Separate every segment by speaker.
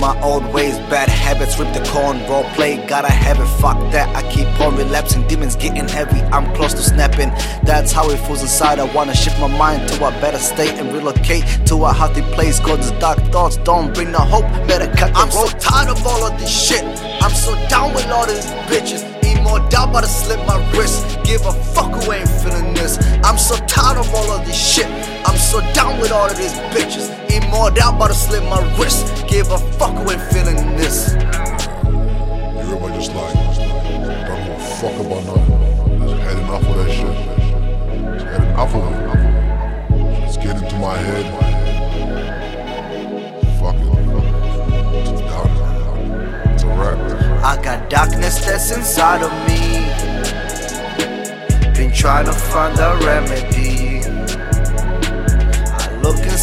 Speaker 1: my old ways, bad habits, rip the corn, role play, gotta have it, fuck that. I keep on relapsing, demons getting heavy, I'm close to snapping. That's how it feels inside. I wanna shift my mind to a better state and relocate to a healthy place. God's dark thoughts don't bring no hope, better cut the
Speaker 2: I'm so tired of all of this shit. I'm so down with all these bitches. Need more doubt, but to slip my wrist. Give a fuck who ain't feeling this. I'm so tired of all of this shit. So down with all of these bitches. Need more doubt, but to slip my wrist. Give a fuck who ain't feeling this.
Speaker 3: Everybody just like, don't give a fuck about nothing. Just had enough of that shit. Just had enough of it. Just get into my head. Fuck it. Just done. It's a wrap.
Speaker 1: I got darkness that's inside of me. Been trying to find a remedy.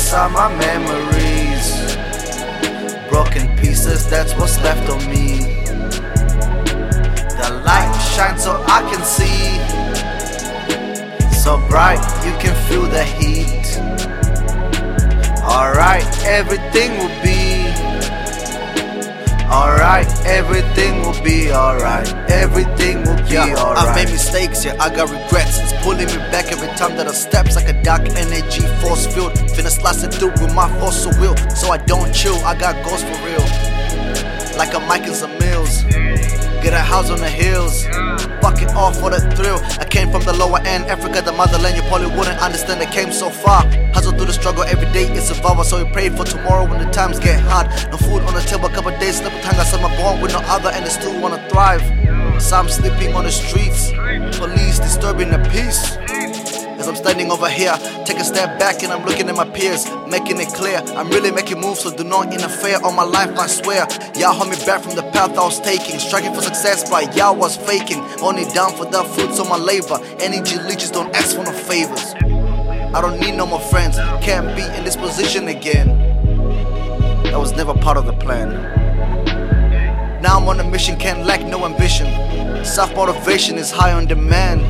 Speaker 1: Inside my memories. Broken pieces, that's what's left of me. The light shines so I can see. So bright, you can feel the heat. Alright, everything will be. Alright, everything will be alright. Everything will be
Speaker 2: Yeah,
Speaker 1: alright.
Speaker 2: I've made mistakes, yeah, I got regrets. It's pulling me back every time that I steps like a dark energy force field. Finna slice it through with my force of will, so I don't chill. I got goals for real, like a Mike and some Mills. Get a house on the hills, fuck it all for the thrill. I came from the lower end, Africa, the motherland. You probably wouldn't understand. I came so far. Hustle through the struggle every day, it's survival. So we pray for tomorrow when the times get hard. No food on the table, couple days, tongue. I said my born with no other, and I still wanna thrive. Some sleeping on the streets, police disturbing the peace. Over here, take a step back and I'm looking at my peers, making it clear. I'm really making moves, so do not interfere on my life, I swear. Y'all hold me back from the path I was taking, striking for success, but y'all was faking. Only down for the fruits of my labor. Energy leeches don't ask for no favors. I don't need no more friends, can't be in this position again. That was never part of the plan. Now I'm on a mission, can't lack no ambition. Self motivation is high on demand.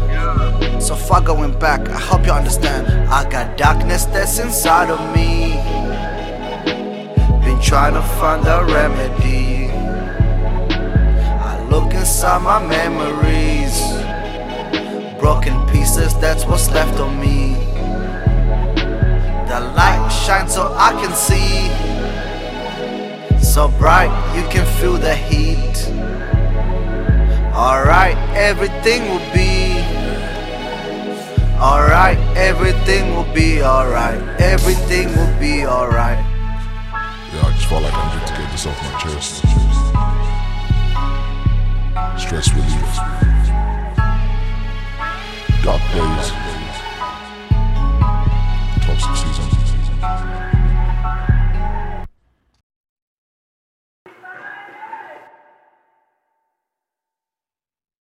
Speaker 2: Back, I hope you understand.
Speaker 1: I got darkness that's inside of me. Been trying to find a remedy. I look inside my memories. Broken pieces, that's what's left of me. The light shines so I can see. So bright, you can feel the heat. Alright, everything will be. Alright, everything will be alright. Everything will be alright.
Speaker 3: Yeah, I just felt like I needed to get this off my chest. Stress relief. Dark days.